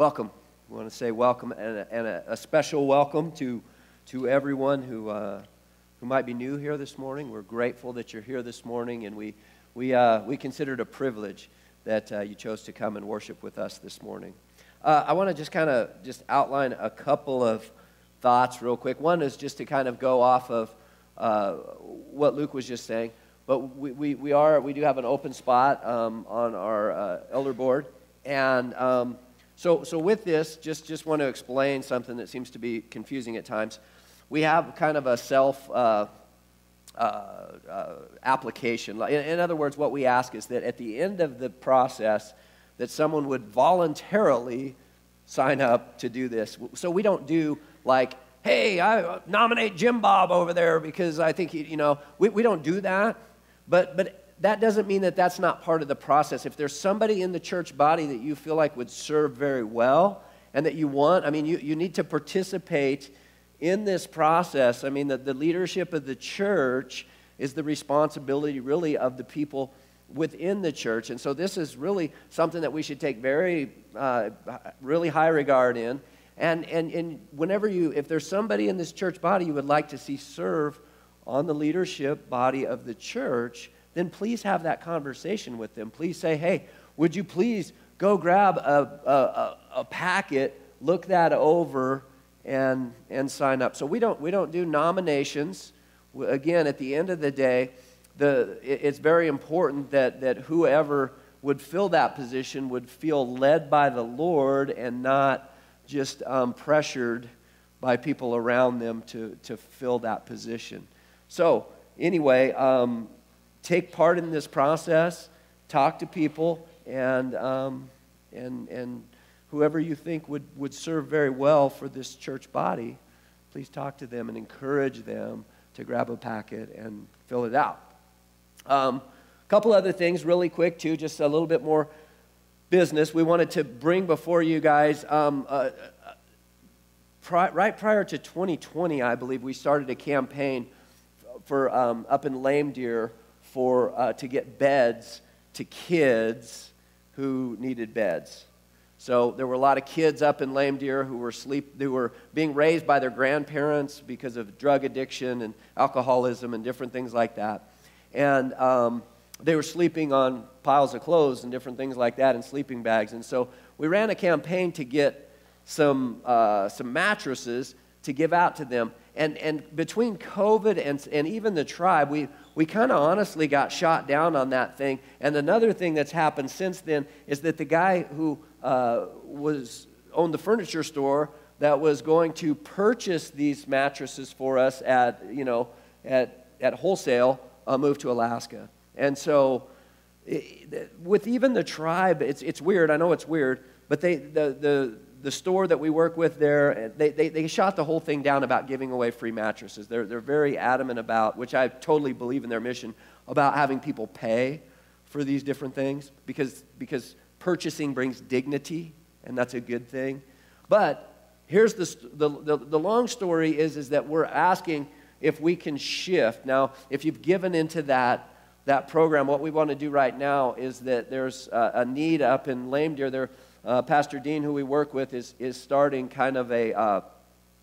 welcome. We want to say welcome and a, and a, a special welcome to, to everyone who, uh, who might be new here this morning. We're grateful that you're here this morning, and we, we, uh, we consider it a privilege that uh, you chose to come and worship with us this morning. Uh, I want to just kind of just outline a couple of thoughts real quick. One is just to kind of go off of uh, what Luke was just saying. But we, we, we, are, we do have an open spot um, on our uh, elder board. And um, so, so with this, just, just want to explain something that seems to be confusing at times. We have kind of a self uh, uh, uh, application. In, in other words, what we ask is that at the end of the process, that someone would voluntarily sign up to do this. So we don't do like, hey, I nominate Jim Bob over there because I think, he, you know, we, we don't do that. But, but that doesn't mean that that's not part of the process. If there's somebody in the church body that you feel like would serve very well and that you want, I mean, you, you need to participate in this process. I mean, the, the leadership of the church is the responsibility really of the people within the church. And so this is really something that we should take very, uh, really high regard in. And, and, and whenever you, if there's somebody in this church body you would like to see serve on the leadership body of the church, then please have that conversation with them. Please say, hey, would you please go grab a, a, a, packet, look that over, and, and sign up. So we don't, we don't do nominations. Again, at the end of the day, the, it's very important that, that whoever would fill that position would feel led by the Lord and not just um, pressured by people around them to, to fill that position. So, anyway, um, take part in this process, talk to people, and, um, and, and whoever you think would, would serve very well for this church body, please talk to them and encourage them to grab a packet and fill it out. A um, couple other things, really quick, too, just a little bit more business. We wanted to bring before you guys. Um, uh, uh, pri- right prior to 2020, I believe, we started a campaign for um, up in Lame Deer for uh, to get beds to kids who needed beds. So there were a lot of kids up in Lame Deer who were sleep who were being raised by their grandparents because of drug addiction and alcoholism and different things like that, and um, they were sleeping on piles of clothes and different things like that in sleeping bags. And so we ran a campaign to get some uh, some mattresses to give out to them. And, and between COVID and, and even the tribe, we, we kind of honestly got shot down on that thing. And another thing that's happened since then is that the guy who uh, was owned the furniture store that was going to purchase these mattresses for us at, you know, at, at wholesale uh, moved to Alaska. And so it, with even the tribe, it's, it's weird. I know it's weird, but they, the, the, the store that we work with there, eh, they, they, they shot the whole thing down about giving away free mattresses. They're, they're very adamant about, which I totally believe in their mission, about having people pay for these different things because, because purchasing brings dignity, and that's a good thing. But here's the, the, the, the long story is, is that we're asking if we can shift. Now, if you've given into that, that program, what we want to do right now is that there's a, a need up in Lame Deer. There, uh, Pastor Dean, who we work with, is, is starting kind of a, uh,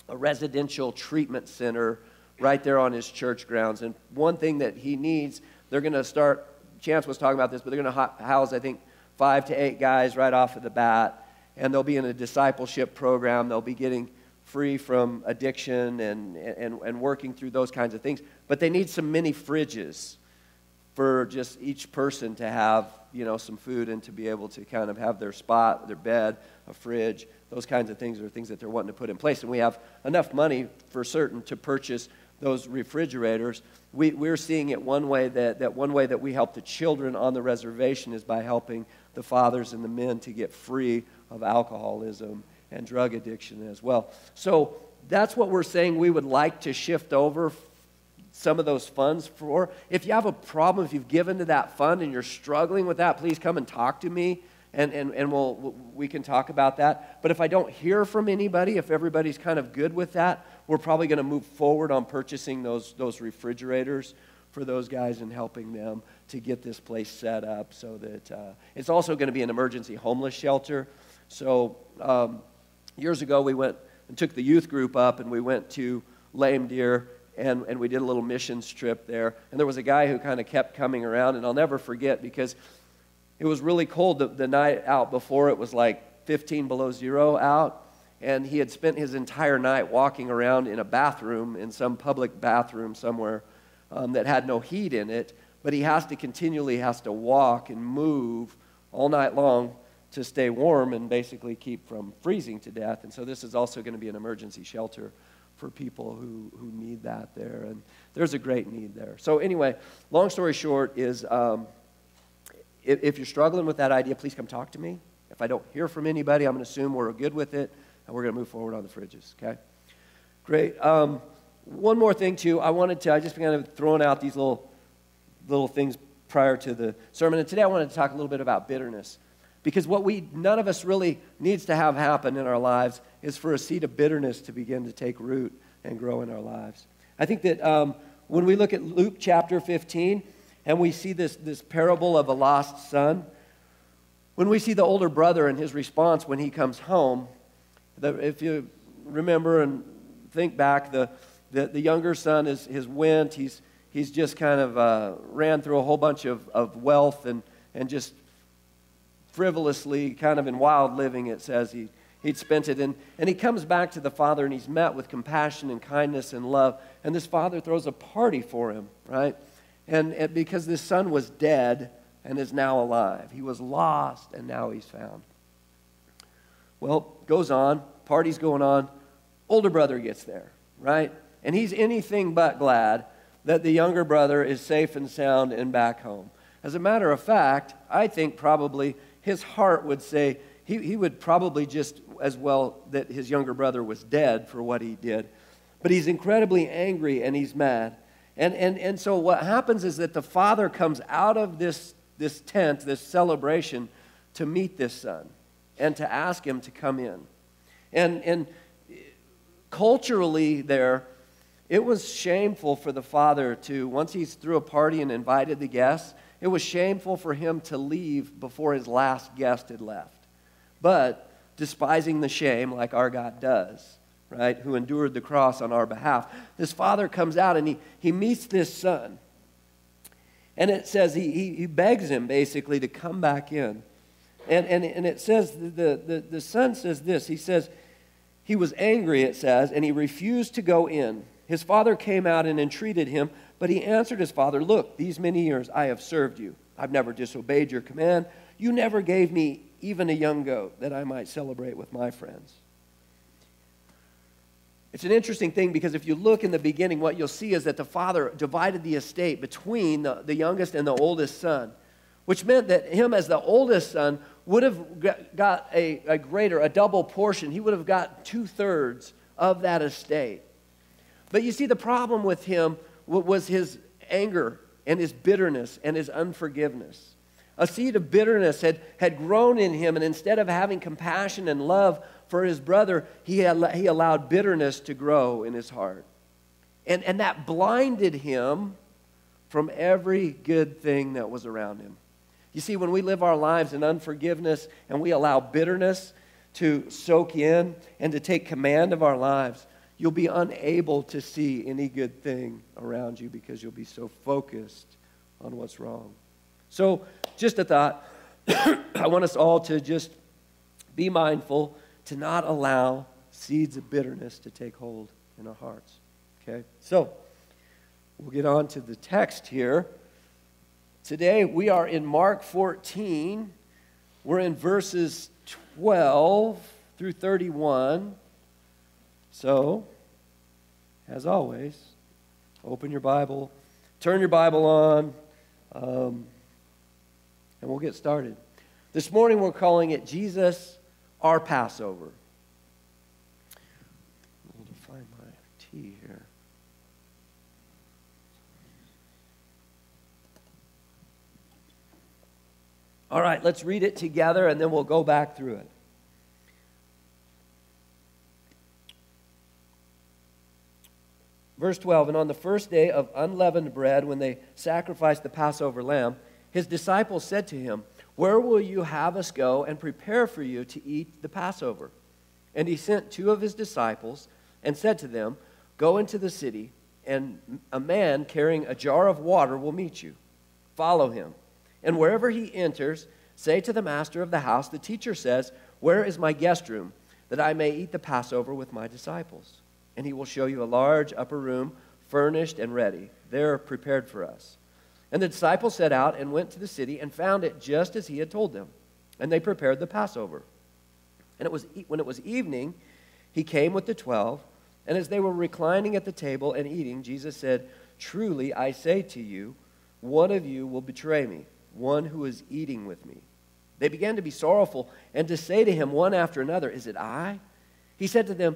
a residential treatment center right there on his church grounds. And one thing that he needs, they're going to start, Chance was talking about this, but they're going to house, I think, five to eight guys right off of the bat. And they'll be in a discipleship program. They'll be getting free from addiction and, and, and working through those kinds of things. But they need some mini fridges for just each person to have, you know, some food and to be able to kind of have their spot, their bed, a fridge, those kinds of things are things that they're wanting to put in place. And we have enough money for certain to purchase those refrigerators. We, we're seeing it one way that, that one way that we help the children on the reservation is by helping the fathers and the men to get free of alcoholism and drug addiction as well. So that's what we're saying we would like to shift over some of those funds for. If you have a problem, if you've given to that fund and you're struggling with that, please come and talk to me and, and, and we'll, we can talk about that. But if I don't hear from anybody, if everybody's kind of good with that, we're probably going to move forward on purchasing those, those refrigerators for those guys and helping them to get this place set up so that uh, it's also going to be an emergency homeless shelter. So um, years ago, we went and took the youth group up, and we went to Lame Deer, and, and we did a little missions trip there. And there was a guy who kind of kept coming around, and I'll never forget because it was really cold the, the night out before. It was like 15 below zero out and he had spent his entire night walking around in a bathroom, in some public bathroom somewhere um, that had no heat in it. But he has to continually has to walk and move all night long to stay warm and basically keep from freezing to death. And so this is also going to be an emergency shelter for people who, who need that there. And there's a great need there. So anyway, long story short is um, if, if you're struggling with that idea, please come talk to me. If I don't hear from anybody, I'm going to assume we're good with it and we're going to move forward on the fridges, okay? Great. Um, one more thing, too. I wanted to, I just began of throwing out these little, little things prior to the sermon. And today I wanted to talk a little bit about bitterness. Because what we, none of us really needs to have happen in our lives is for a seed of bitterness to begin to take root and grow in our lives. I think that um, when we look at Luke chapter 15 and we see this, this parable of a lost son, when we see the older brother and his response when he comes home, the, if you remember and think back, the, the, the younger son is, has went. He's, he's just kind of uh, ran through a whole bunch of, of wealth and, and just frivolously, kind of in wild living, it says he, he'd spent it. And, and he comes back to the father and he's met with compassion and kindness and love. And this father throws a party for him, right? And, and because this son was dead and is now alive. He was lost and now he's found. Well, goes on, party's going on. Older brother gets there, right? And he's anything but glad that the younger brother is safe and sound and back home. As a matter of fact, I think probably his heart would say he, he would probably just as well that his younger brother was dead for what he did. But he's incredibly angry and he's mad. And, and, and so what happens is that the father comes out of this, this tent, this celebration, to meet this son and to ask him to come in. And, and culturally, there, it was shameful for the father to, once he threw a party and invited the guests, it was shameful for him to leave before his last guest had left. But despising the shame, like our God does, right, who endured the cross on our behalf, this father comes out and he, he meets this son. And it says he, he, he begs him basically to come back in. And, and, and it says, the, the, the son says this. He says, he was angry, it says, and he refused to go in. His father came out and entreated him, but he answered his father, Look, these many years I have served you. I've never disobeyed your command. You never gave me even a young goat that I might celebrate with my friends. It's an interesting thing because if you look in the beginning, what you'll see is that the father divided the estate between the, the youngest and the oldest son, which meant that him, as the oldest son, would have got a, a greater, a double portion. He would have got two thirds of that estate. But you see, the problem with him was his anger and his bitterness and his unforgiveness. A seed of bitterness had, had grown in him, and instead of having compassion and love for his brother, he, had, he allowed bitterness to grow in his heart. And, and that blinded him from every good thing that was around him. You see, when we live our lives in unforgiveness and we allow bitterness to soak in and to take command of our lives, you'll be unable to see any good thing around you because you'll be so focused on what's wrong. So, just a thought I want us all to just be mindful to not allow seeds of bitterness to take hold in our hearts. Okay? So, we'll get on to the text here. Today we are in Mark 14. We're in verses 12 through 31. So, as always, open your Bible, turn your Bible on, um, and we'll get started. This morning we're calling it Jesus, our Passover. I need to find my tea here. All right, let's read it together and then we'll go back through it. Verse 12 And on the first day of unleavened bread, when they sacrificed the Passover lamb, his disciples said to him, Where will you have us go and prepare for you to eat the Passover? And he sent two of his disciples and said to them, Go into the city, and a man carrying a jar of water will meet you. Follow him. And wherever he enters, say to the master of the house, The teacher says, Where is my guest room, that I may eat the Passover with my disciples? And he will show you a large upper room, furnished and ready. There prepared for us. And the disciples set out and went to the city and found it just as he had told them. And they prepared the Passover. And it was, when it was evening, he came with the twelve. And as they were reclining at the table and eating, Jesus said, Truly I say to you, one of you will betray me, one who is eating with me. They began to be sorrowful and to say to him one after another, Is it I? He said to them,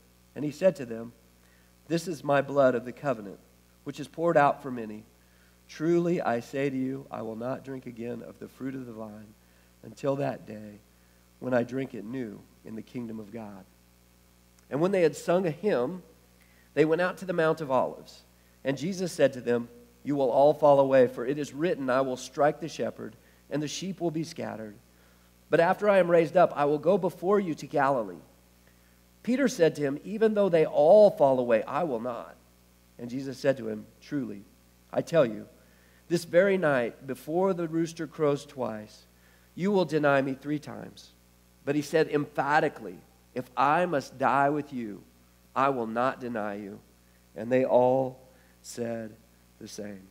And he said to them, This is my blood of the covenant, which is poured out for many Truly I say to you, I will not drink again of the fruit of the vine until that day when I drink it new in the kingdom of God. And when they had sung a hymn, they went out to the Mount of Olives. And Jesus said to them, You will all fall away, for it is written, I will strike the shepherd, and the sheep will be scattered. But after I am raised up, I will go before you to Galilee. Peter said to him, Even though they all fall away, I will not. And Jesus said to him, Truly, I tell you, this very night, before the rooster crows twice, you will deny me three times. But he said emphatically, If I must die with you, I will not deny you. And they all said the same.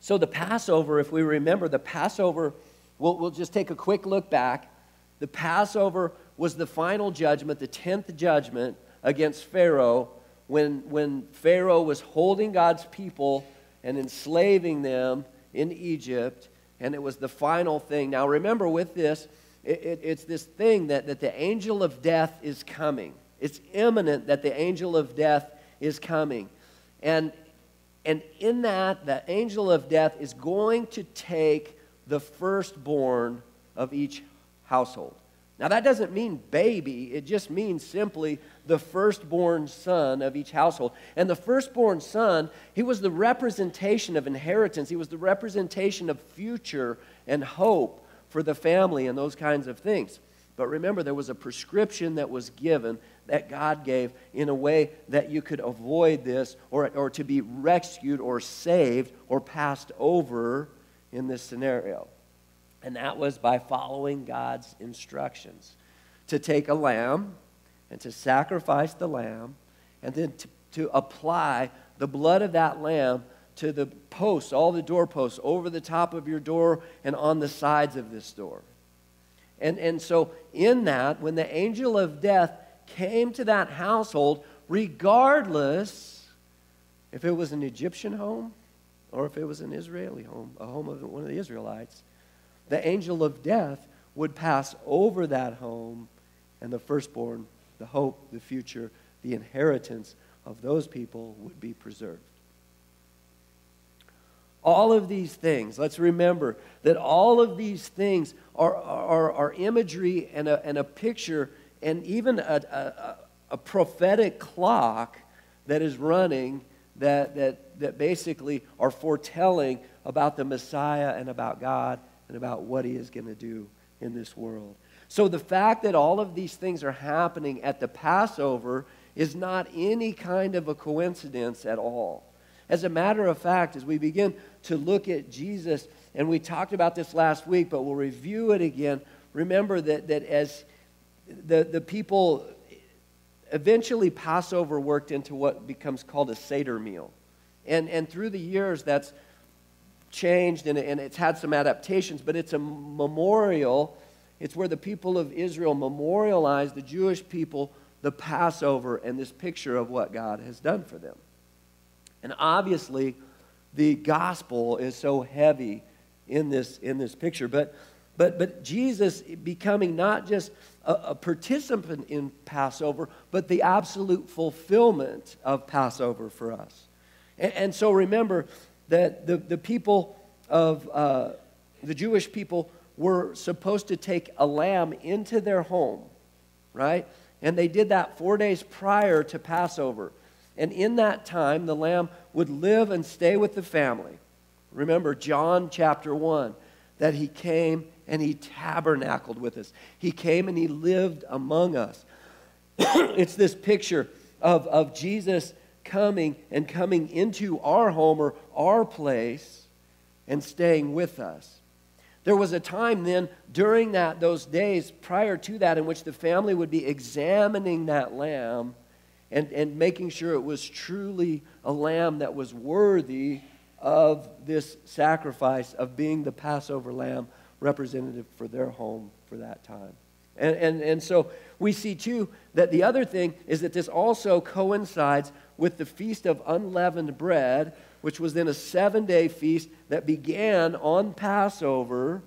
So, the Passover, if we remember, the Passover, we'll, we'll just take a quick look back. The Passover was the final judgment, the 10th judgment against Pharaoh when, when Pharaoh was holding God's people and enslaving them in Egypt, and it was the final thing. Now, remember with this, it, it, it's this thing that, that the angel of death is coming. It's imminent that the angel of death is coming. And, and in that, the angel of death is going to take the firstborn of each household. Now, that doesn't mean baby, it just means simply the firstborn son of each household. And the firstborn son, he was the representation of inheritance, he was the representation of future and hope for the family and those kinds of things. But remember, there was a prescription that was given that God gave in a way that you could avoid this or, or to be rescued or saved or passed over in this scenario. And that was by following God's instructions to take a lamb and to sacrifice the lamb and then to, to apply the blood of that lamb to the posts, all the doorposts, over the top of your door and on the sides of this door. And, and so, in that, when the angel of death came to that household, regardless if it was an Egyptian home or if it was an Israeli home, a home of one of the Israelites, the angel of death would pass over that home, and the firstborn, the hope, the future, the inheritance of those people would be preserved. All of these things, let's remember that all of these things are, are, are imagery and a, and a picture and even a, a, a prophetic clock that is running that, that, that basically are foretelling about the Messiah and about God and about what he is going to do in this world. So the fact that all of these things are happening at the Passover is not any kind of a coincidence at all. As a matter of fact, as we begin to look at Jesus, and we talked about this last week, but we'll review it again, remember that, that as the, the people eventually Passover worked into what becomes called a Seder meal. And, and through the years, that's changed and, and it's had some adaptations, but it's a memorial. It's where the people of Israel memorialize the Jewish people the Passover and this picture of what God has done for them. And obviously, the gospel is so heavy in this, in this picture. But, but, but Jesus becoming not just a, a participant in Passover, but the absolute fulfillment of Passover for us. And, and so remember that the, the people of uh, the Jewish people were supposed to take a lamb into their home, right? And they did that four days prior to Passover. And in that time, the lamb would live and stay with the family. Remember John chapter 1 that he came and he tabernacled with us. He came and he lived among us. it's this picture of, of Jesus coming and coming into our home or our place and staying with us. There was a time then during that those days prior to that in which the family would be examining that lamb and, and making sure it was truly a lamb that was worthy of this sacrifice of being the Passover lamb representative for their home for that time. And, and, and so we see too that the other thing is that this also coincides with the Feast of Unleavened Bread, which was then a seven day feast that began on Passover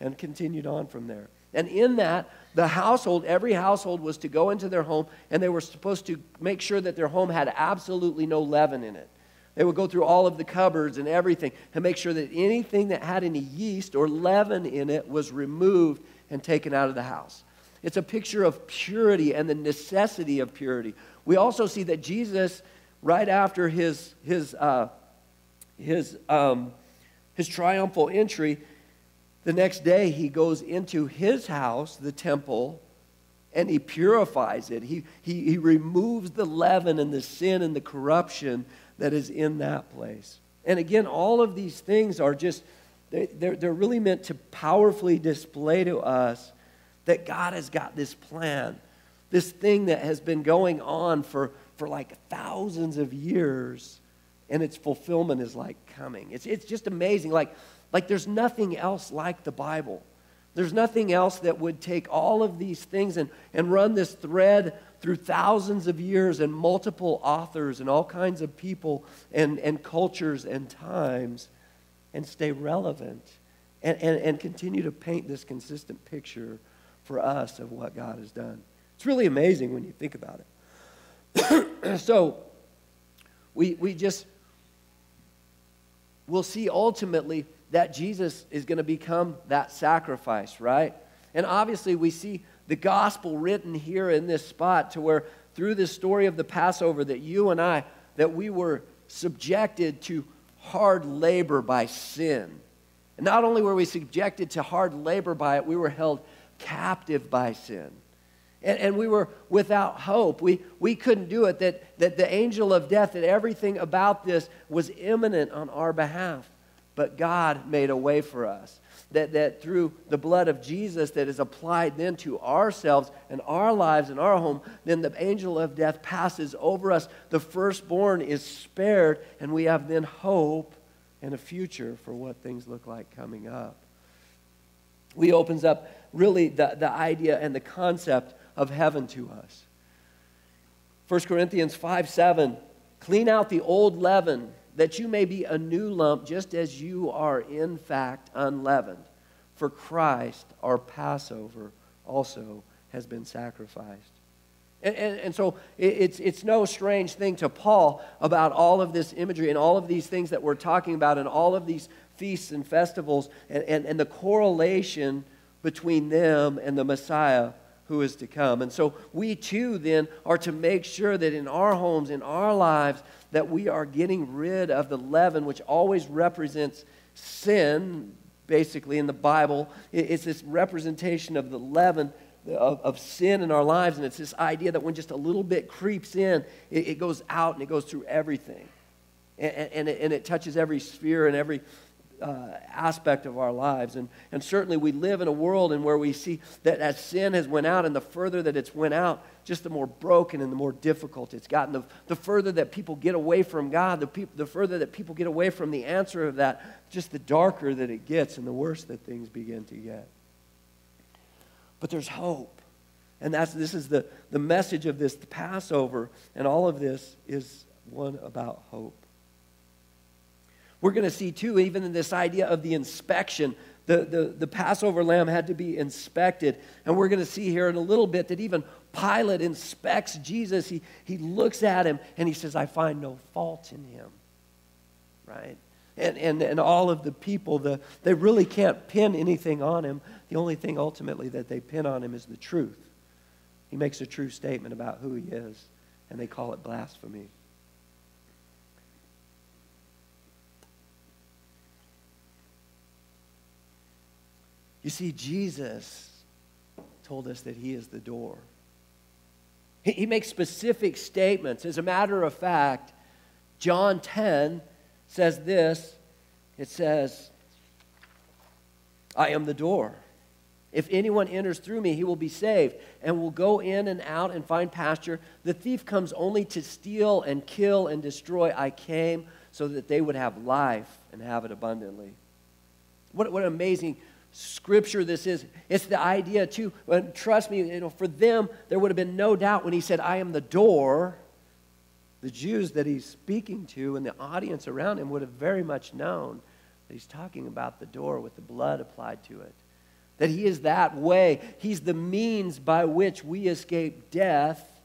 and continued on from there. And in that, the household, every household was to go into their home and they were supposed to make sure that their home had absolutely no leaven in it. They would go through all of the cupboards and everything to make sure that anything that had any yeast or leaven in it was removed and taken out of the house. It's a picture of purity and the necessity of purity. We also see that Jesus, right after his, his, uh, his, um, his triumphal entry, the next day he goes into his house, the temple, and he purifies it. He, he, he removes the leaven and the sin and the corruption that is in that place. And again, all of these things are just, they, they're, they're really meant to powerfully display to us that God has got this plan, this thing that has been going on for, for like thousands of years, and its fulfillment is like coming. It's, it's just amazing. Like, like there's nothing else like the Bible. There's nothing else that would take all of these things and, and run this thread through thousands of years and multiple authors and all kinds of people and, and cultures and times and stay relevant and, and, and continue to paint this consistent picture for us of what God has done. It's really amazing when you think about it. so, we, we just, we'll see ultimately that Jesus is going to become that sacrifice, right? And obviously, we see the gospel written here in this spot to where through this story of the Passover that you and I, that we were subjected to hard labor by sin. And not only were we subjected to hard labor by it, we were held captive by sin. And, and, we were without hope. We, we couldn't do it. That, that the angel of death, that everything about this was imminent on our behalf. But God made a way for us that, that through the blood of Jesus that is applied then to ourselves and our lives and our home, then the angel of death passes over us. The firstborn is spared, and we have then hope and a future for what things look like coming up. We opens up really the, the idea and the concept of heaven to us. 1 Corinthians 5 7, clean out the old leaven that you may be a new lump, just as you are in fact unleavened. For Christ, our Passover, also has been sacrificed. And, and, and, so it's, it's no strange thing to Paul about all of this imagery and all of these things that we're talking about and all of these feasts and festivals and, and, and the correlation between them and the Messiah who is to come. And so we too then are to make sure that in our homes, in our lives, that we are getting rid of the leaven, which always represents sin, basically, in the Bible. It's this representation of the leaven of, of sin in our lives, and it's this idea that when just a little bit creeps in, it, it goes out and it goes through everything. And, and, it, and it touches every sphere and every uh, aspect of our lives. And, and certainly we live in a world in where we see that as sin has went out and the further that it's went out, just the more broken and the more difficult it's gotten. The, the further that people get away from God, the, peop, the further that people get away from the answer of that, just the darker that it gets and the worse that things begin to get. But there's hope. And that's, this is the, the message of this Passover, and all of this is one about hope. We're going to see, too, even in this idea of the inspection, the, the, the Passover lamb had to be inspected. And we're going to see here in a little bit that even Pilate inspects Jesus. He, he looks at him and he says, I find no fault in him. Right? And, and, and all of the people, the, they really can't pin anything on him. The only thing ultimately that they pin on him is the truth. He makes a true statement about who he is, and they call it blasphemy. You see, Jesus told us that he is the door. He, he makes specific statements. As a matter of fact, John 10 says this it says, I am the door. If anyone enters through me, he will be saved and will go in and out and find pasture. The thief comes only to steal and kill and destroy. I came so that they would have life and have it abundantly. What, what an amazing scripture this is. It's the idea, too. But uh, trust me, you know, for them, there would have been no doubt when he said, I am the door. The Jews that he's speaking to and the audience around him would have very much known that he's talking about the door with the blood applied to it. That he is that way. He's the means by which we escape death,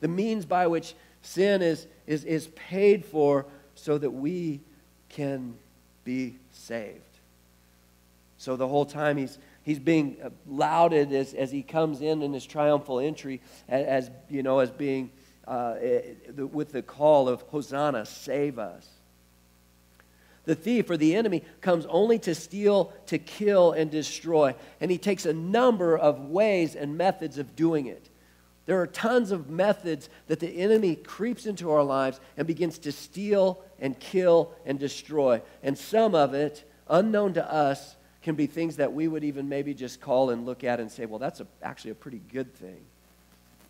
the means by which sin is, is, is paid for so that we can be saved. So the whole time he's, he's being lauded as, as he comes in in his triumphal entry as, you know, as being uh, eh, with the call of Hosanna, save us. The thief or the enemy comes only to steal, to kill, and destroy. And he takes a number of ways and methods of doing it. There are tons of methods that the enemy creeps into our lives and begins to steal and kill and destroy. And some of it, unknown to us, can be things that we would even maybe just call and look at and say, well, that's a, actually a pretty good thing.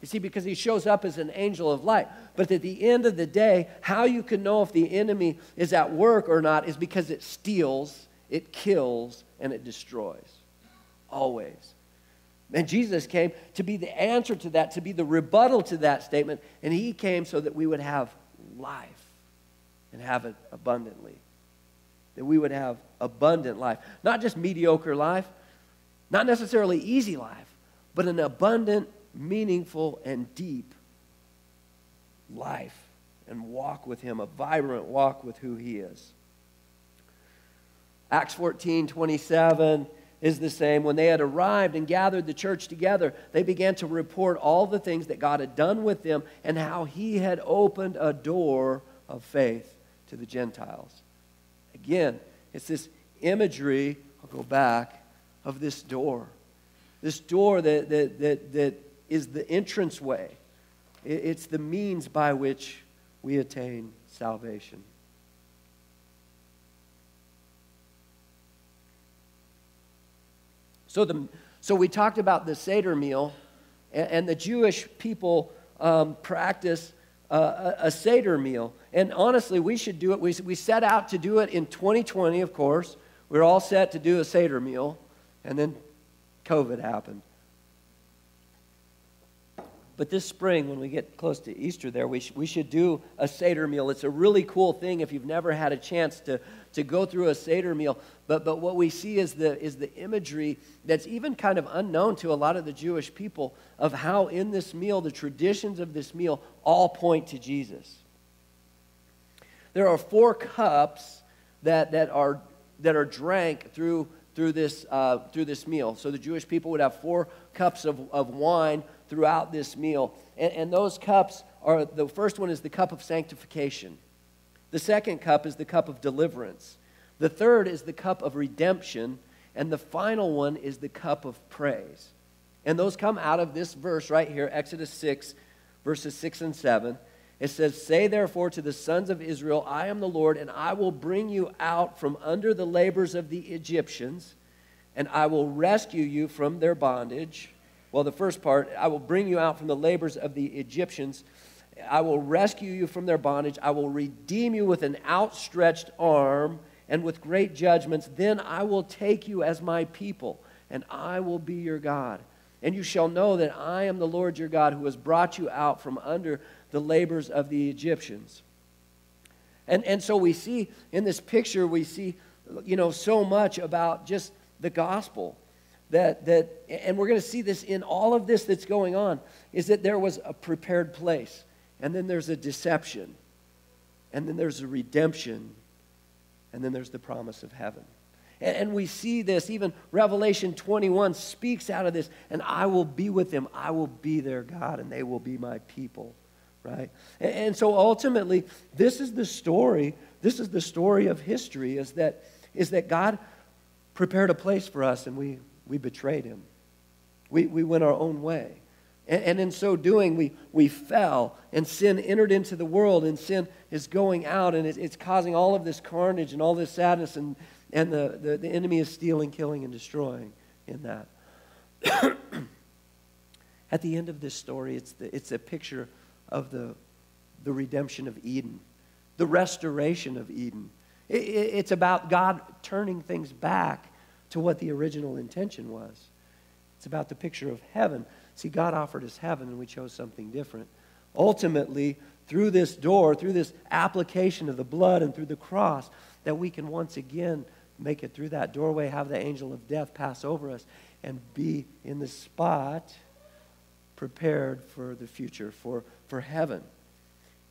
You see, because he shows up as an angel of light. But at the end of the day, how you can know if the enemy is at work or not is because it steals, it kills, and it destroys. Always. And Jesus came to be the answer to that, to be the rebuttal to that statement. And he came so that we would have life and have it abundantly that we would have abundant life. Not just mediocre life, not necessarily easy life, but an abundant, meaningful, and deep life and walk with Him, a vibrant walk with who He is. Acts 14 27 is the same. When they had arrived and gathered the church together, they began to report all the things that God had done with them and how He had opened a door of faith to the Gentiles. Again, it's this imagery, I'll go back, of this door. This door that, that, that, that is the entranceway, it's the means by which we attain salvation. So, the, so we talked about the Seder meal, and, and the Jewish people um, practice a, a Seder meal. And honestly, we should do it. We, we set out to do it in 2020, of course. We are all set to do a Seder meal, and then COVID happened. But this spring, when we get close to Easter, there, we, sh- we should do a Seder meal. It's a really cool thing if you've never had a chance to, to go through a Seder meal. But, but what we see is the, is the imagery that's even kind of unknown to a lot of the Jewish people of how in this meal, the traditions of this meal all point to Jesus. There are four cups that, that, are, that are drank through, through, this, uh, through this meal. So the Jewish people would have four cups of, of wine throughout this meal. And, and those cups are the first one is the cup of sanctification, the second cup is the cup of deliverance, the third is the cup of redemption, and the final one is the cup of praise. And those come out of this verse right here, Exodus 6, verses 6 and 7. It says, Say therefore to the sons of Israel, I am the Lord, and I will bring you out from under the labors of the Egyptians, and I will rescue you from their bondage. Well, the first part, I will bring you out from the labors of the Egyptians. I will rescue you from their bondage. I will redeem you with an outstretched arm and with great judgments. Then I will take you as my people, and I will be your God. And you shall know that I am the Lord your God who has brought you out from under the labors of the Egyptians. And, and so we see in this picture, we see, you know, so much about just the gospel. That, that, and we're going to see this in all of this that's going on, is that there was a prepared place, and then there's a deception, and then there's a redemption, and then there's the promise of heaven. And, and we see this, even Revelation 21 speaks out of this, and I will be with them, I will be their God, and they will be my people right? And, and so ultimately, this is the story. This is the story of history is that, is that God prepared a place for us and we, we betrayed him. We, we went our own way. And, and in so doing, we, we fell and sin entered into the world and sin is going out and it, it's causing all of this carnage and all this sadness and, and the, the, the enemy is stealing, killing, and destroying in that. At the end of this story, it's, the, it's a picture of the, the redemption of Eden, the restoration of Eden. It, it, it's about God turning things back to what the original intention was. It's about the picture of heaven. See, God offered us heaven, and we chose something different. Ultimately, through this door, through this application of the blood and through the cross, that we can once again make it through that doorway, have the angel of death pass over us, and be in the spot prepared for the future, for for heaven.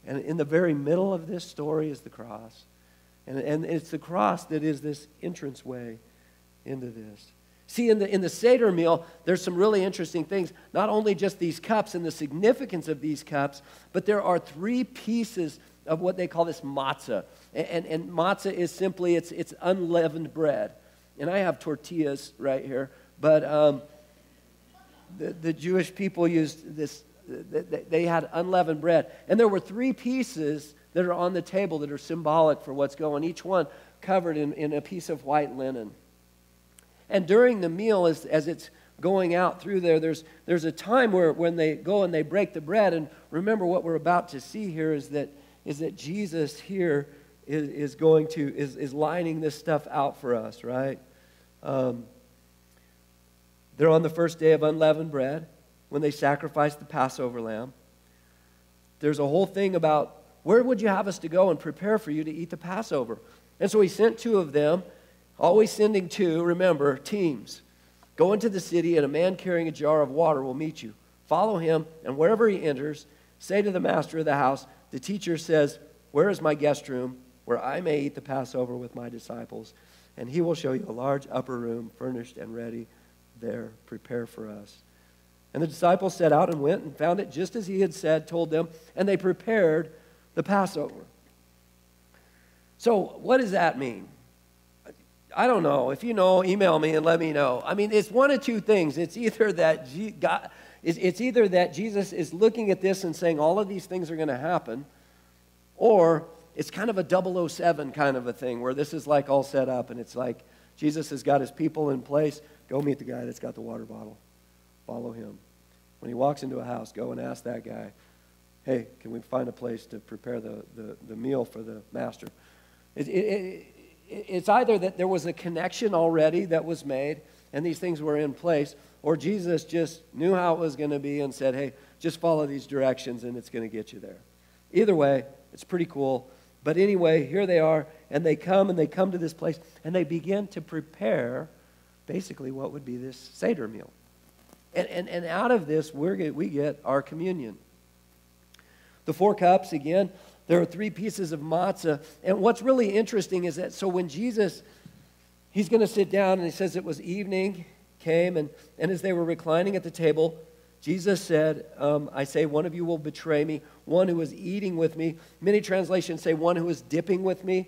And in the very middle of this story is the cross. And, and it's the cross that is this entranceway into this. See, in the, in the Seder meal, there's some really interesting things. Not only just these cups and the significance of these cups, but there are three pieces of what they call this matzah. And, and, and matzah is simply, it's, it's unleavened bread. And I have tortillas right here, but um, the, the Jewish people used this they had unleavened bread. And there were three pieces that are on the table that are symbolic for what's going, each one covered in, in a piece of white linen. And during the meal, as, as it's going out through there, there's, there's a time where when they go and they break the bread. And remember, what we're about to see here is that, is that Jesus here is, is going to, is, is lining this stuff out for us, right? Um, they're on the first day of unleavened bread when they sacrificed the Passover lamb. There's a whole thing about where would you have us to go and prepare for you to eat the Passover? And so he sent two of them, always sending two, remember, teams. Go into the city, and a man carrying a jar of water will meet you. Follow him, and wherever he enters, say to the master of the house, The teacher says, Where is my guest room, where I may eat the Passover with my disciples? And he will show you a large upper room, furnished and ready there. Prepare for us. And the disciples set out and went and found it just as he had said, told them, and they prepared the Passover. So, what does that mean? I don't know. If you know, email me and let me know. I mean, it's one of two things. It's either that God, it's either that Jesus is looking at this and saying all of these things are going to happen, or it's kind of a 007 kind of a thing where this is like all set up and it's like Jesus has got his people in place. Go meet the guy that's got the water bottle. Follow him. When he walks into a house, go and ask that guy, hey, can we find a place to prepare the, the, the meal for the master? It, it, it, it's either that there was a connection already that was made and these things were in place, or Jesus just knew how it was going to be and said, hey, just follow these directions and it's going to get you there. Either way, it's pretty cool. But anyway, here they are, and they come and they come to this place and they begin to prepare basically what would be this Seder meal. And, and, and out of this, we're, we get our communion. The four cups, again, there are three pieces of matzah. And what's really interesting is that so when Jesus, he's going to sit down and he says it was evening, came, and, and as they were reclining at the table, Jesus said, um, I say, one of you will betray me, one who is eating with me. Many translations say, one who is dipping with me.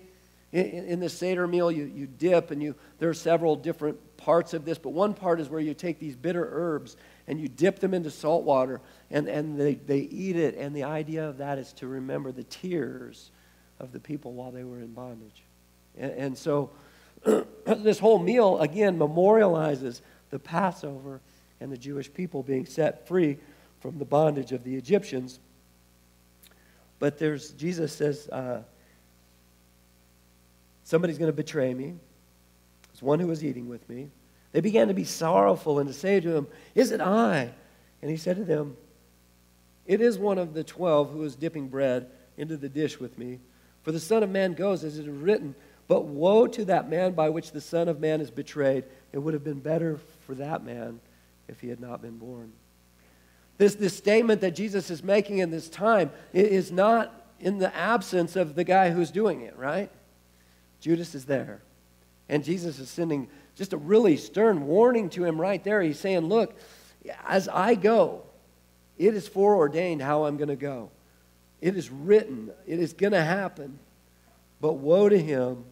In, in the Seder meal, you, you dip, and you, there are several different parts of this, but one part is where you take these bitter herbs and you dip them into salt water and, and they, they eat it. And the idea of that is to remember the tears of the people while they were in bondage. And, and so this whole meal, again, memorializes the Passover and the Jewish people being set free from the bondage of the Egyptians. But there's, Jesus says, uh, somebody's going to betray me There's one who was eating with me. They began to be sorrowful and to say to him, Is it I? And he said to them, It is one of the twelve who is dipping bread into the dish with me. For the Son of Man goes as it is written, but woe to that man by which the Son of Man is betrayed. It would have been better for that man if he had not been born. This, this statement that Jesus is making in this time is not in the absence of the guy who's doing it, right? Judas is there. And Jesus is sending just a really stern warning to him right there. He's saying, Look, as I go, it is foreordained how I'm going to go. It is written, it is going to happen. But woe to him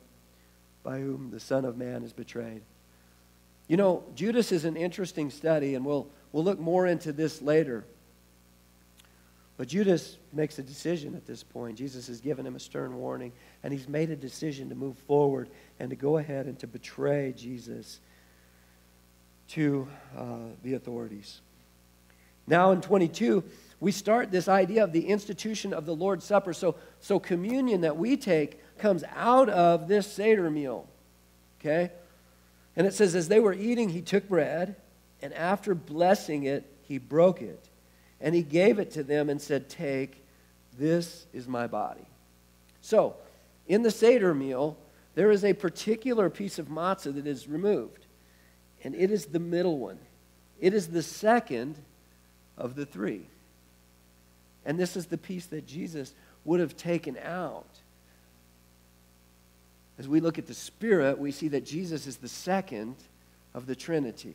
by whom the Son of Man is betrayed. You know, Judas is an interesting study, and we'll, we'll look more into this later. But Judas makes a decision at this point. Jesus has given him a stern warning, and he's made a decision to move forward and to go ahead and to betray Jesus to uh, the authorities. Now, in 22, we start this idea of the institution of the Lord's Supper. So, so communion that we take comes out of this Seder meal. Okay? And it says, as they were eating, he took bread, and after blessing it, he broke it. And he gave it to them and said, Take, this is my body. So, in the Seder meal, there is a particular piece of matzah that is removed, and it is the middle one. It is the second of the three. And this is the piece that Jesus would have taken out. As we look at the Spirit, we see that Jesus is the second of the Trinity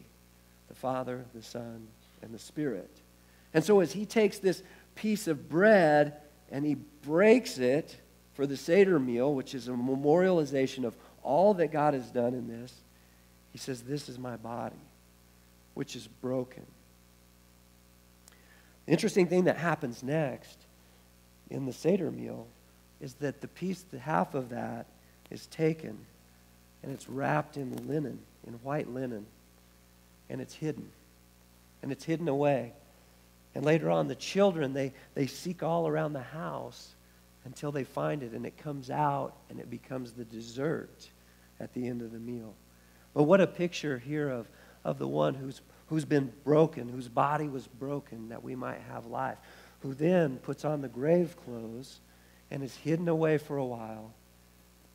the Father, the Son, and the Spirit. And so, as he takes this piece of bread and he breaks it for the Seder meal, which is a memorialization of all that God has done in this, he says, This is my body, which is broken. The interesting thing that happens next in the Seder meal is that the piece, the half of that, is taken and it's wrapped in linen, in white linen, and it's hidden. And it's hidden away. And later on, the children, they, they seek all around the house until they find it, and it comes out and it becomes the dessert at the end of the meal. But what a picture here of, of the one who's who's been broken, whose body was broken that we might have life, who then puts on the grave clothes and is hidden away for a while,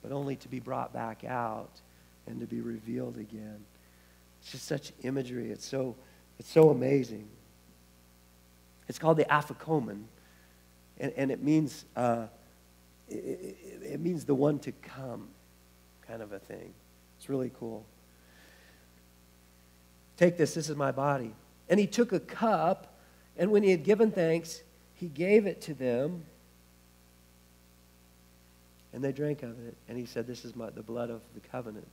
but only to be brought back out and to be revealed again. It's just such imagery. It's so, it's so amazing. It's called the afikomen, and, and it means uh, it, it means the one to come, kind of a thing. It's really cool. Take this, this is my body. And he took a cup, and when he had given thanks, he gave it to them. And they drank of it. And he said, This is my, the blood of the covenant,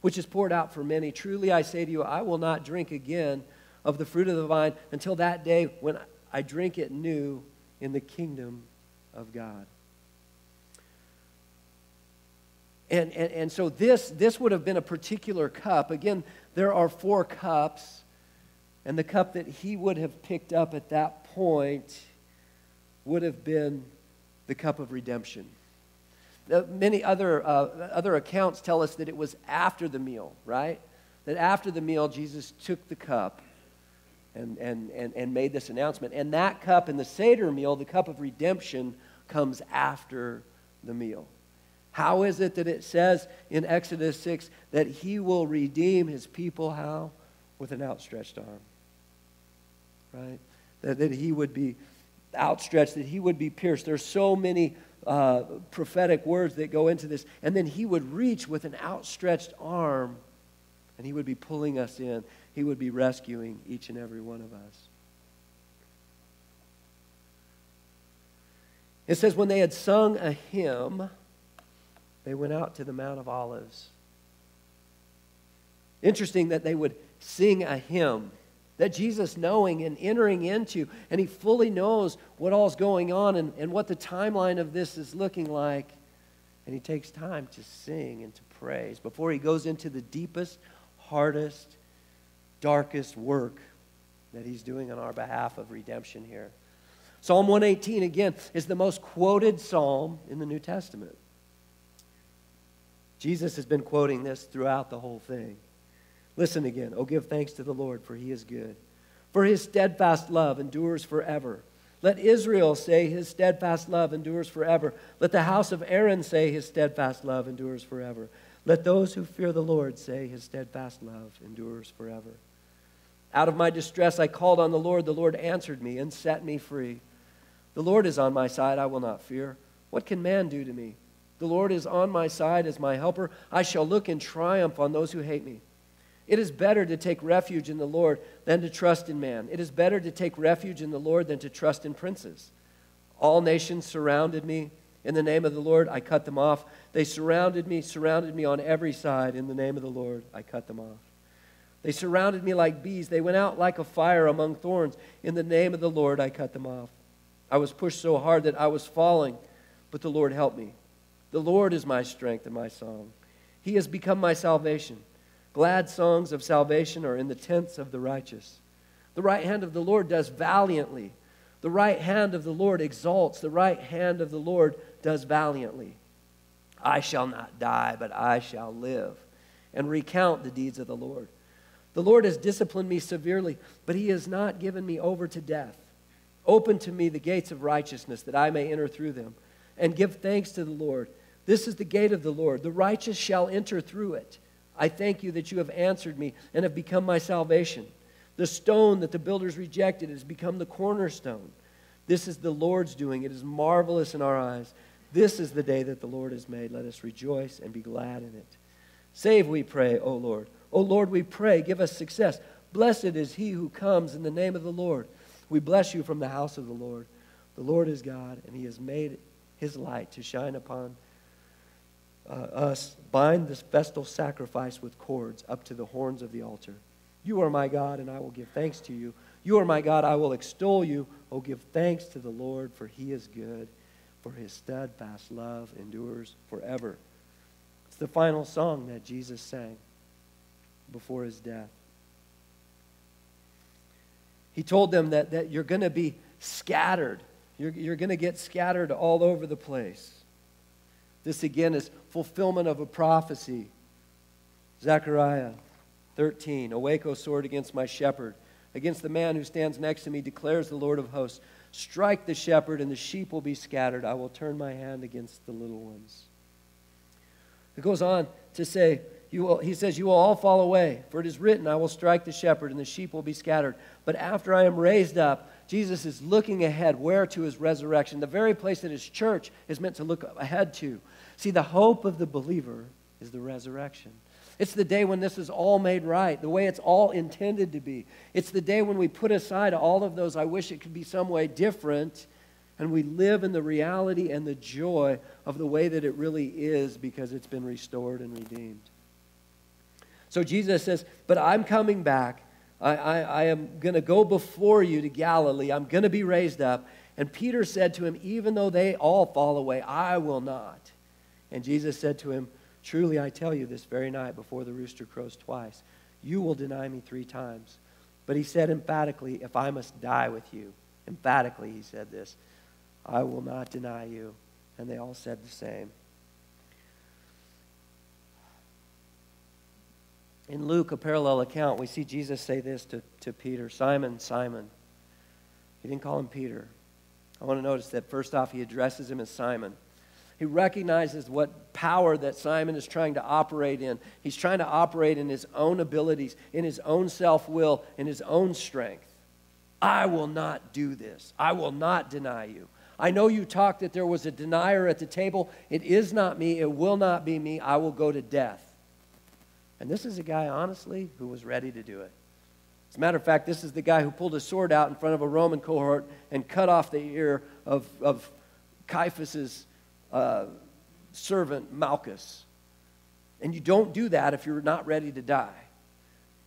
which is poured out for many. Truly I say to you, I will not drink again of the fruit of the vine until that day when I drink it new in the kingdom of God. And, and, and so this, this would have been a particular cup. Again, there are four cups, and the cup that he would have picked up at that point would have been the cup of redemption. Many other, uh, other accounts tell us that it was after the meal, right? That after the meal, Jesus took the cup and, and, and, and made this announcement. And that cup in the Seder meal, the cup of redemption, comes after the meal. How is it that it says in Exodus 6 that he will redeem his people? How? With an outstretched arm. Right? That, that he would be outstretched, that he would be pierced. There's so many uh, prophetic words that go into this. And then he would reach with an outstretched arm and he would be pulling us in. He would be rescuing each and every one of us. It says, when they had sung a hymn, they went out to the Mount of Olives. Interesting that they would sing a hymn that Jesus knowing and entering into, and he fully knows what all's going on and, and what the timeline of this is looking like. And he takes time to sing and to praise before he goes into the deepest, hardest, darkest work that he's doing on our behalf of redemption here. Psalm 118, again, is the most quoted psalm in the New Testament. Jesus has been quoting this throughout the whole thing. Listen again. Oh, give thanks to the Lord, for he is good. For his steadfast love endures forever. Let Israel say his steadfast love endures forever. Let the house of Aaron say his steadfast love endures forever. Let those who fear the Lord say his steadfast love endures forever. Out of my distress I called on the Lord. The Lord answered me and set me free. The Lord is on my side. I will not fear. What can man do to me? The Lord is on my side as my helper. I shall look in triumph on those who hate me. It is better to take refuge in the Lord than to trust in man. It is better to take refuge in the Lord than to trust in princes. All nations surrounded me. In the name of the Lord, I cut them off. They surrounded me, surrounded me on every side. In the name of the Lord, I cut them off. They surrounded me like bees. They went out like a fire among thorns. In the name of the Lord, I cut them off. I was pushed so hard that I was falling, but the Lord helped me. The Lord is my strength and my song. He has become my salvation. Glad songs of salvation are in the tents of the righteous. The right hand of the Lord does valiantly. The right hand of the Lord exalts. The right hand of the Lord does valiantly. I shall not die, but I shall live and recount the deeds of the Lord. The Lord has disciplined me severely, but he has not given me over to death. Open to me the gates of righteousness that I may enter through them and give thanks to the Lord. This is the gate of the Lord. The righteous shall enter through it. I thank you that you have answered me and have become my salvation. The stone that the builders rejected has become the cornerstone. This is the Lord's doing. It is marvelous in our eyes. This is the day that the Lord has made. Let us rejoice and be glad in it. Save, we pray, O Lord. O Lord, we pray, give us success. Blessed is he who comes in the name of the Lord. We bless you from the house of the Lord. The Lord is God, and he has made his light to shine upon uh, us. Bind this festal sacrifice with cords up to the horns of the altar. You are my God, and I will give thanks to you. You are my God, I will extol you. Oh, give thanks to the Lord, for he is good, for his steadfast love endures forever. It's the final song that Jesus sang before his death. He told them that, that you're going to be scattered. You're, you're going to get scattered all over the place. This again is fulfillment of a prophecy. Zechariah 13 Awake, O sword, against my shepherd, against the man who stands next to me, declares the Lord of hosts. Strike the shepherd, and the sheep will be scattered. I will turn my hand against the little ones. It goes on to say, you will, he says, You will all fall away, for it is written, I will strike the shepherd, and the sheep will be scattered. But after I am raised up, Jesus is looking ahead. Where to his resurrection? The very place that his church is meant to look ahead to. See, the hope of the believer is the resurrection. It's the day when this is all made right, the way it's all intended to be. It's the day when we put aside all of those, I wish it could be some way different, and we live in the reality and the joy of the way that it really is because it's been restored and redeemed. So Jesus says, But I'm coming back. I, I, I am going to go before you to Galilee. I'm going to be raised up. And Peter said to him, Even though they all fall away, I will not. And Jesus said to him, Truly I tell you, this very night before the rooster crows twice, you will deny me three times. But he said emphatically, If I must die with you, emphatically he said this, I will not deny you. And they all said the same. In Luke, a parallel account, we see Jesus say this to, to Peter Simon, Simon. He didn't call him Peter. I want to notice that first off, he addresses him as Simon. He recognizes what power that Simon is trying to operate in. He's trying to operate in his own abilities, in his own self will, in his own strength. I will not do this. I will not deny you. I know you talked that there was a denier at the table. It is not me. It will not be me. I will go to death. And this is a guy, honestly, who was ready to do it. As a matter of fact, this is the guy who pulled his sword out in front of a Roman cohort and cut off the ear of, of Caiaphas's uh, servant, Malchus. And you don't do that if you're not ready to die.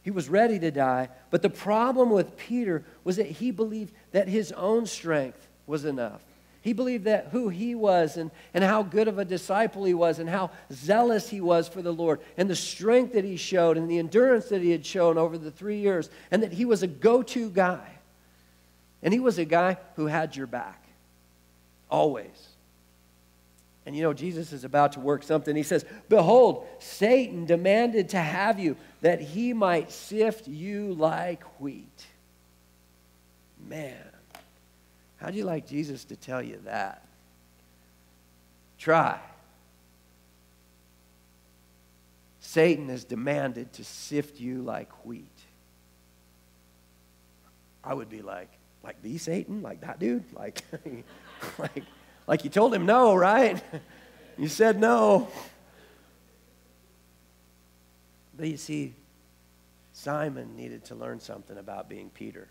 He was ready to die, but the problem with Peter was that he believed that his own strength was enough. He believed that who he was and, and how good of a disciple he was and how zealous he was for the Lord and the strength that he showed and the endurance that he had shown over the three years and that he was a go to guy. And he was a guy who had your back, always. And you know, Jesus is about to work something. He says, Behold, Satan demanded to have you that he might sift you like wheat. Man. How'd you like Jesus to tell you that? Try. Satan has demanded to sift you like wheat. I would be like, like the Satan? Like that dude? Like, like, like you told him no, right? you said no. But you see, Simon needed to learn something about being Peter.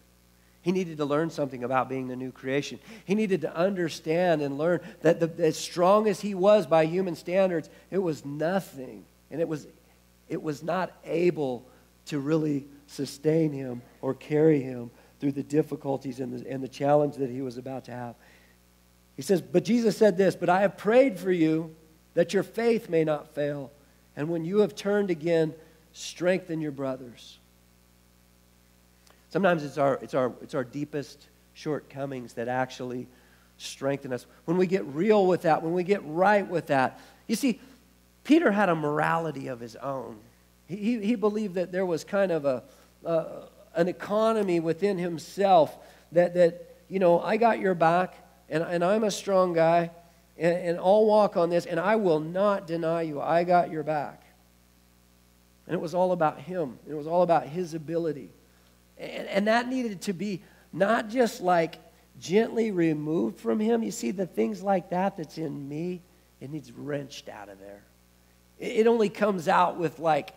He needed to learn something about being the new creation. He needed to understand and learn that the, as strong as he was by human standards, it was nothing. And it was, it was not able to really sustain him or carry him through the difficulties and the, and the challenge that he was about to have. He says, But Jesus said this, But I have prayed for you that your faith may not fail. And when you have turned again, strengthen your brothers. Sometimes it's our, it's our, it's our deepest shortcomings that actually strengthen us. When we get real with that, when we get right with that. You see, Peter had a morality of his own. He, he believed that there was kind of a, uh, an economy within himself that, that, you know, I got your back and, and I'm a strong guy and, and I'll walk on this and I will not deny you. I got your back. And it was all about him, it was all about his ability. And, and that needed to be not just like gently removed from him. You see, the things like that that's in me, it needs wrenched out of there. It, it only comes out with like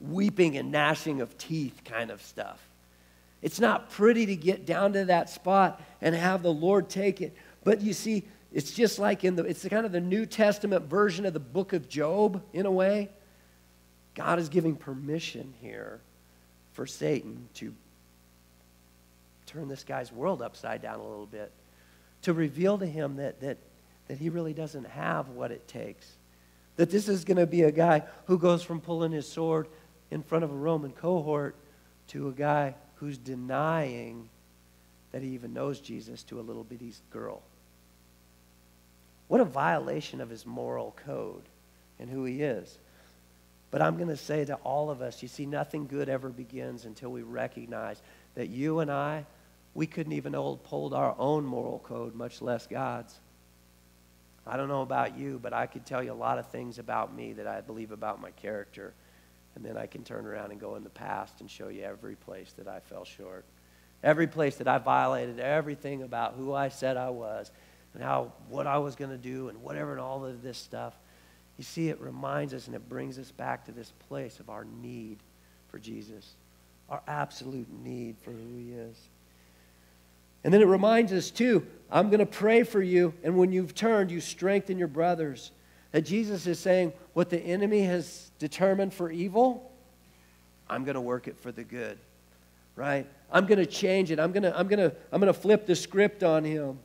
weeping and gnashing of teeth kind of stuff. It's not pretty to get down to that spot and have the Lord take it. But you see, it's just like in the, it's kind of the New Testament version of the book of Job in a way. God is giving permission here for Satan to turn this guy's world upside down a little bit, to reveal to him that, that, that he really doesn't have what it takes. That this is going to be a guy who goes from pulling his sword in front of a Roman cohort to a guy who's denying that he even knows Jesus to a little bitty girl. What a violation of his moral code and who he is. But I'm going to say to all of us, you see, nothing good ever begins until we recognize that you and I, we couldn't even uphold our own moral code, much less God's. I don't know about you, but I could tell you a lot of things about me that I believe about my character. And then I can turn around and go in the past and show you every place that I fell short. Every place that I violated everything about who I said I was and how what I was going to do and whatever and all of this stuff. You see, it reminds us and it brings us back to this place of our need for Jesus, our absolute need for who He is. And then it reminds us, too, I'm going to pray for you, and when you've turned, you strengthen your brothers. That Jesus is saying, what the enemy has determined for evil, I'm going to work it for the good, right? I'm going to change it. I'm going to, I'm going to, I'm going to flip the script on him.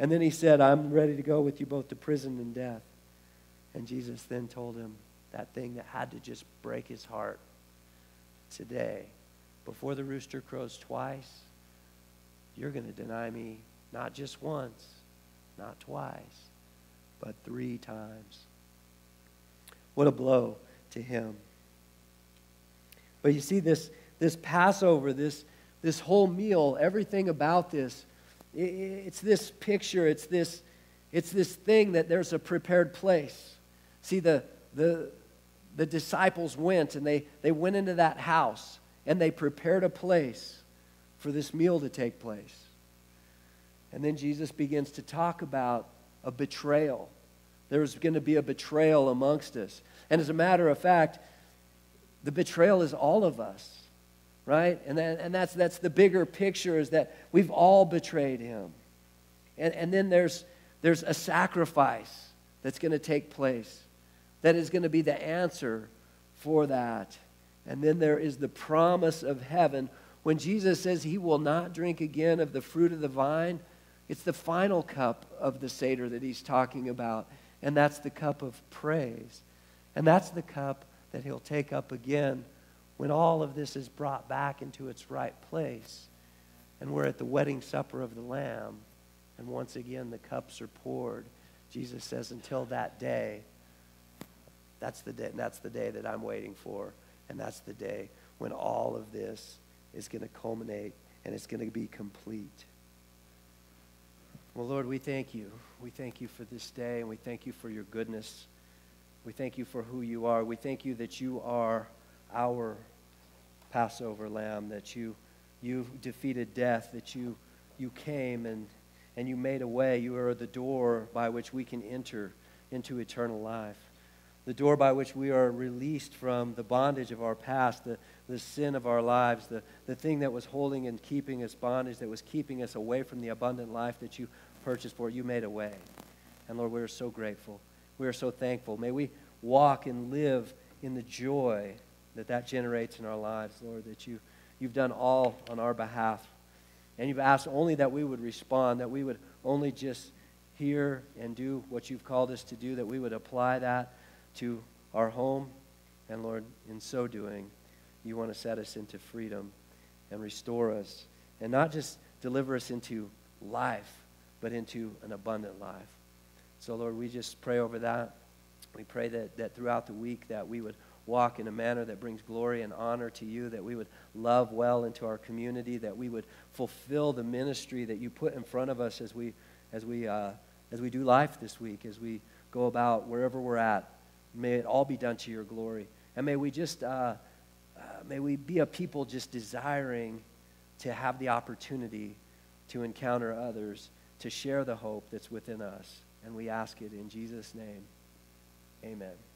And then he said, I'm ready to go with you both to prison and death. And Jesus then told him that thing that had to just break his heart today, before the rooster crows twice, you're going to deny me not just once, not twice, but three times. What a blow to him. But you see, this, this Passover, this, this whole meal, everything about this, it, it's this picture, it's this, it's this thing that there's a prepared place. See, the, the, the disciples went and they, they went into that house and they prepared a place for this meal to take place. And then Jesus begins to talk about a betrayal. There's going to be a betrayal amongst us. And as a matter of fact, the betrayal is all of us, right? And, that, and that's, that's the bigger picture is that we've all betrayed him. And, and then there's, there's a sacrifice that's going to take place that is going to be the answer for that. And then there is the promise of heaven. When Jesus says he will not drink again of the fruit of the vine, it's the final cup of the Seder that he's talking about, and that's the cup of praise. And that's the cup that he'll take up again when all of this is brought back into its right place. And we're at the wedding supper of the Lamb, and once again the cups are poured. Jesus says, until that day, that's the day, that's the day that I'm waiting for. And that's the day when all of this is going to culminate and it's going to be complete. Well, Lord, we thank you. We thank you for this day, and we thank you for your goodness. We thank you for who you are. We thank you that you are our Passover lamb, that you, you defeated death, that you, you came and, and you made a way. You are the door by which we can enter into eternal life, the door by which we are released from the bondage of our past, the, the sin of our lives, the, the thing that was holding and keeping us bondage, that was keeping us away from the abundant life that you purchased for. You made a way. And Lord, we are so grateful. We are so thankful. May we walk and live in the joy that that generates in our lives, Lord, that you, you've done all on our behalf. And you've asked only that we would respond, that we would only just hear and do what you've called us to do, that we would apply that to our home. And Lord, in so doing, you want to set us into freedom and restore us. And not just deliver us into life, but into an abundant life. So, Lord, we just pray over that. We pray that, that throughout the week that we would walk in a manner that brings glory and honor to you, that we would love well into our community, that we would fulfill the ministry that you put in front of us as we, as we, uh, as we do life this week, as we go about wherever we're at. May it all be done to your glory. And may we just, uh, uh, may we be a people just desiring to have the opportunity to encounter others, to share the hope that's within us. And we ask it in Jesus' name. Amen.